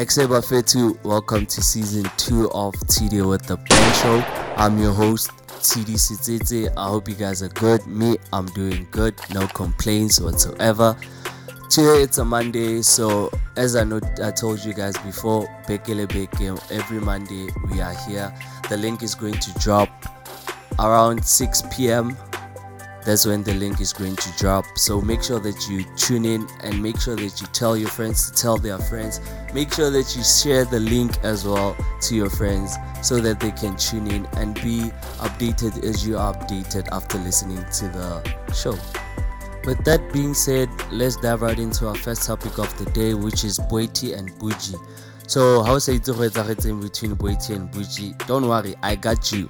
Exeba Fetu, welcome to season two of TD with the Ben Show. I'm your host, TD Sitete. I hope you guys are good. Me, I'm doing good. No complaints whatsoever. Today it's a Monday, so as I know, I told you guys before, Bekele Beke, every Monday we are here. The link is going to drop around 6 p.m that's when the link is going to drop. So make sure that you tune in and make sure that you tell your friends to tell their friends. Make sure that you share the link as well to your friends so that they can tune in and be updated as you are updated after listening to the show. With that being said, let's dive right into our first topic of the day, which is Boity and Buji. So, how say it between Boity and Buji? Don't worry, I got you.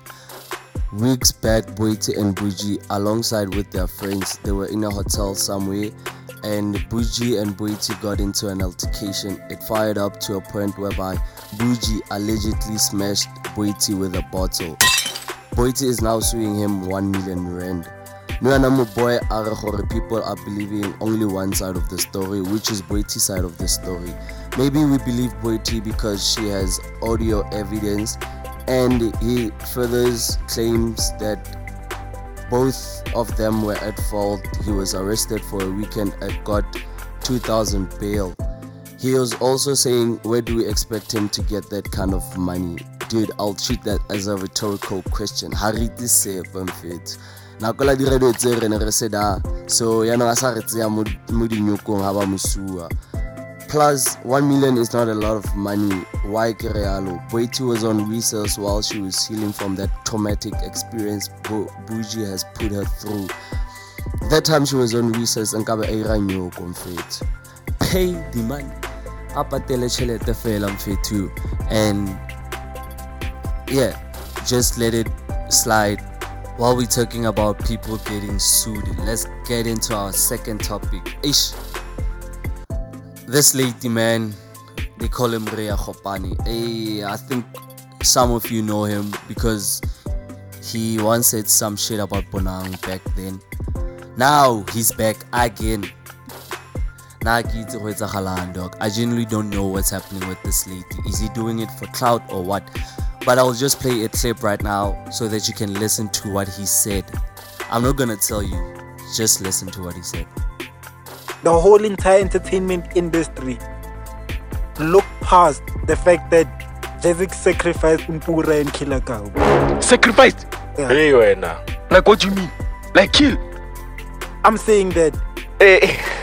Weeks back, Boity and Buji, alongside with their friends, they were in a hotel somewhere, and Buji and Boity got into an altercation. It fired up to a point whereby Buji allegedly smashed Boity with a bottle. Boity is now suing him 1 million rand. Nuanamu boy are people are believing only one side of the story, which is Boity's side of the story. Maybe we believe Boity because she has audio evidence and he furthers claims that both of them were at fault. He was arrested for a weekend and got 2000 bail. He was also saying, Where do we expect him to get that kind of money? Dude, I'll treat that as a rhetorical question. Hariti se pamfit. nako la diradio tse re ne re se da so yaanong a sa re tseya mo dinyokong ga ba mosua Plus, 1 million is not a lot of money. Why Kerealo? Boity was on resource while she was healing from that traumatic experience Bo- Buji has put her through. That time she was on resource and kabe a nyoko mfethu. Pay the money. A patele tšhelete fela mfethu. And yeah, just let it slide. While we're talking about people getting sued, let's get into our second topic. Ish this lady man they call him Rea Khopani. Hey, I think some of you know him because he once said some shit about Bonang back then. Now he's back again. I genuinely don't know what's happening with this lady. Is he doing it for clout or what? But I'll just play a clip right now so that you can listen to what he said. I'm not gonna tell you, just listen to what he said the whole entire entertainment industry look past the fact that JazziQ sacrificed Mpura and Killer Kau. Sacrificed? Yeah. Hey, wena. Like what do you mean? Like kill? I'm saying that hey. Eh.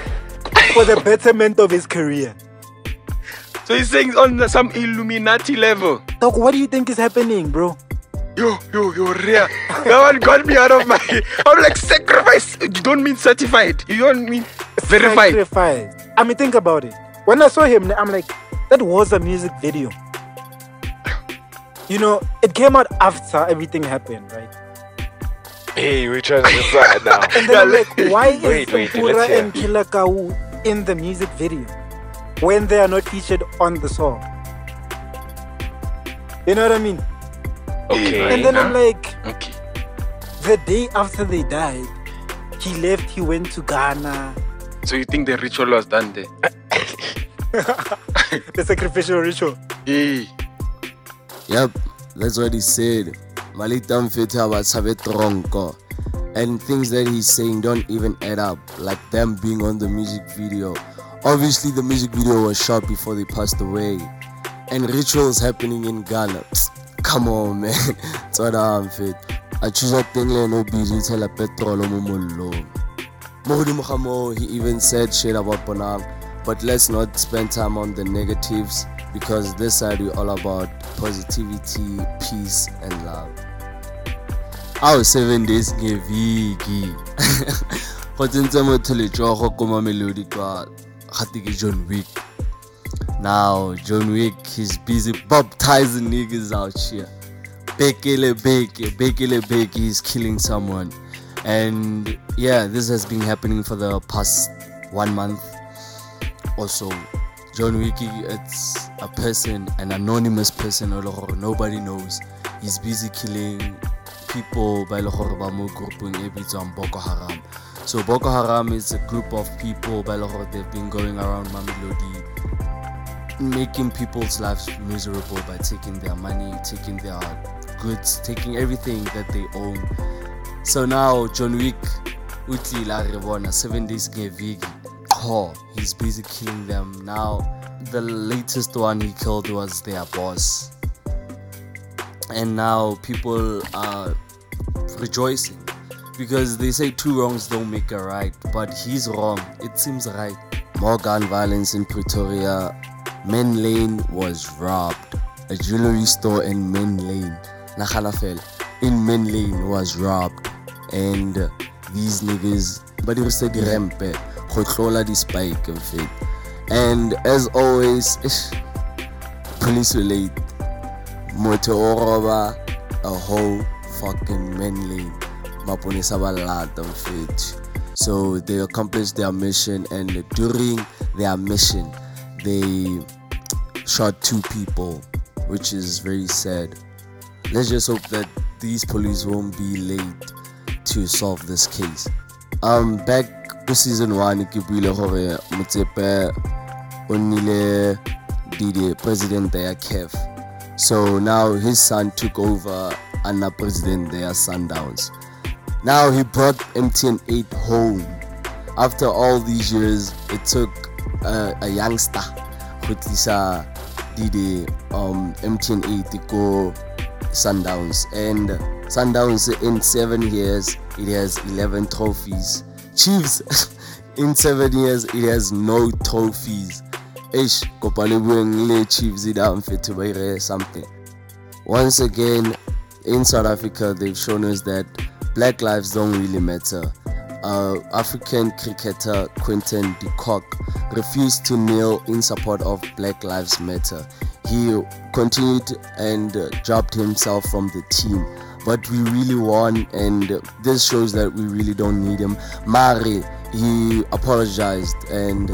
for the betterment of his career. So he's saying on some Illuminati level. Doc, what do you think is happening, bro? Yo, yo, yo, Ria. that one got me out of my. I'm like, sacrifice. You don't mean certified. You don't mean verified. Verified. I mean, think about it. When I saw him, I'm like, that was a music video. You know, it came out after everything happened, right? Hey, we're trying to decide now. and then I'm like, why is wait, wait, and Killer Kau in the music video when they are not featured on the song? You know what I mean? Okay. And then I'm like, okay. The day after they died, he left. He went to Ghana. So you think the ritual was done there? the sacrificial ritual. Hey. Yep, that's what he said. Malitam tronko. And things that he's saying don't even add up, like them being on the music video. Obviously, the music video was shot before they passed away, and rituals happening in Ghana. come on man tswela mfet I choose teng le ene o busy tshela petrol mo mollong mo godimo ga moo he even said shit about bonang but let's not spend time on the negatives because this side we're all about positivity peace and love aw seven days ngeviki go tsentse motho letsogo ko mamelodi kwa gate ke john wick now, John Wick, he's busy baptizing niggas out here. Bekele Beke, Bekele Beke, he's killing someone. And yeah, this has been happening for the past one month or so. John Wick, it's a person, an anonymous person, nobody knows. He's busy killing people by Boko Haram. So Boko Haram is a group of people by they've been going around Mamelodi making people's lives miserable by taking their money, taking their goods, taking everything that they own. So now John Wick utlila rebona 7 days ngeviki qho he's busy killing them. Now the latest one he killed was their boss. And now people are rejoicing because they say two wrongs don't make a right but he's wrong. It seems right. More gun violence in pretoria Menlyn was robbed. A jewelry store in men lane in Menlyn was robbed and these niggas ba dirisa dirempe eh, go tlola di-spike eh, in fact and as always police late. Roba a whole fucking man lane maponesa ba lata so they accomplished their mission and during their mission they shot two people which is very sad. Let's just hope that these police won't be late to solve this case. Um back to season 1 ke buile gore motsepe o the president ya caf so now his son took over under the president there sundowns. Now he brought mtn 8 home. After all these years it took uh, a youngster go tlisa the um, mtn 8 go sundowns. And sundowns in seven years it has 11 trophies chiefs in seven years it has no trophies ish kopane bueng le chiefs fit to buy something once again in south africa they've shown us that black lives don't really matter uh, African cricketer Quinton de Kock refused to kneel in support of Black Lives Matter. He continued and uh, dropped himself from the team. But we really won, and this shows that we really don't need him. Mari, he apologized, and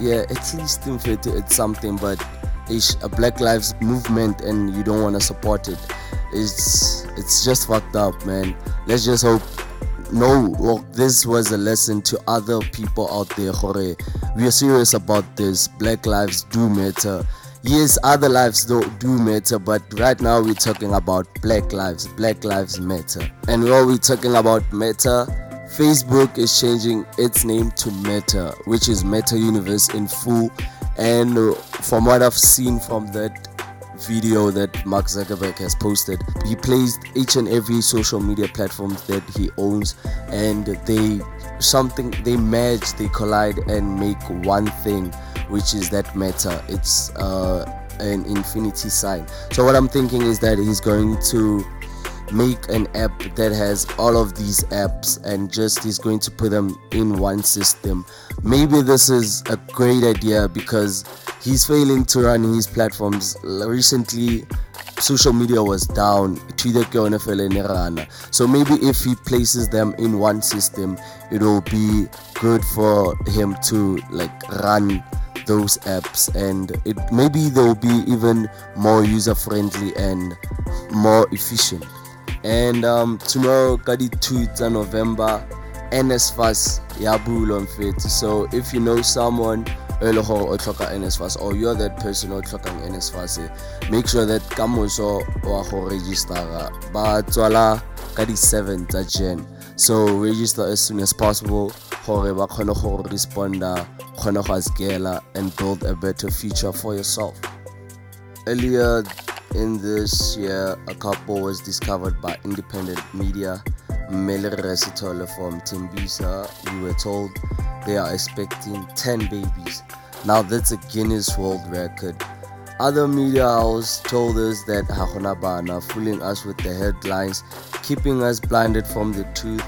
yeah, at least in it's something, but it's a Black Lives movement, and you don't want to support it. It's it's just fucked up, man. Let's just hope no well, this was a lesson to other people out there we are serious about this black lives do matter yes other lives do, do matter but right now we're talking about black lives black lives matter and while we're talking about matter facebook is changing its name to meta which is meta universe in full and from what i've seen from that video that Mark Zuckerberg has posted. He placed each and every social media platform that he owns, and they something they merge, they collide, and make one thing, which is that meta. It's uh, an infinity sign. So what I'm thinking is that he's going to make an app that has all of these apps and just he's going to put them in one system. Maybe this is a great idea because he's failing to run his platforms. Recently, social media was down. Twitter So maybe if he places them in one system, it will be good for him to like run those apps and it maybe they'll be even more user friendly and more efficient. And um, tomorrow kadi 2 november nsfas ya mfethu. So if you know someone e le gore nsfas or you're that person o tlhokang nsfas make sure that ka moso wa go registera ba tswala ka di-7 tsa jan so register as soon as possible gore ba kgone go responda kgone go askela and build a better future for yourself earlier in this year a couple was discovered by independent media Mele Resitole from Tembisa, we were told they are expecting 10 babies. Now that's a Guinness World Record. Other media houses told us that Hahonabana fooling us with the headlines, keeping us blinded from the truth.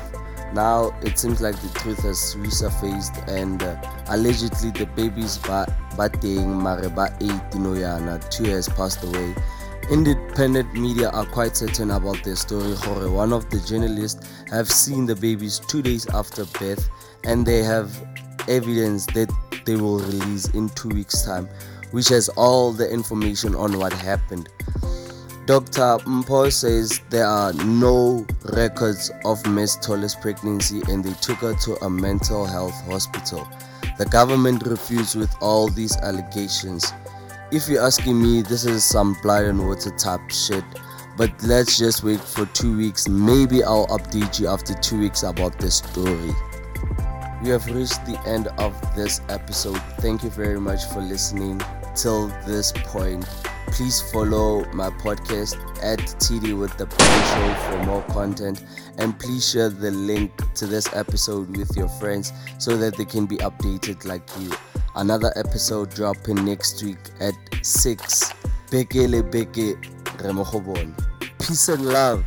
Now it seems like the truth has resurfaced and uh, allegedly the babies bateng mareba 8 Tinoyana, 2 has passed away. Independent media are quite certain about their story. One of the journalists, have seen the babies two days after birth, and they have evidence that they will release in two weeks' time, which has all the information on what happened. Dr. Mpo says there are no records of Ms. Tolle's pregnancy and they took her to a mental health hospital. The government refused with all these allegations. if you're asking me, this is some blood and water type shit. But let's just wait for two weeks. Maybe I'll update you after two weeks about this story. We have reached the end of this episode. Thank you very much for listening till this point. Please follow my podcast at TD with the Brain Show for more content. And please share the link to this episode with your friends so that they can be updated like you. Another episode dropping next week at 6. Bekele Beke Remogobon. Peace and love.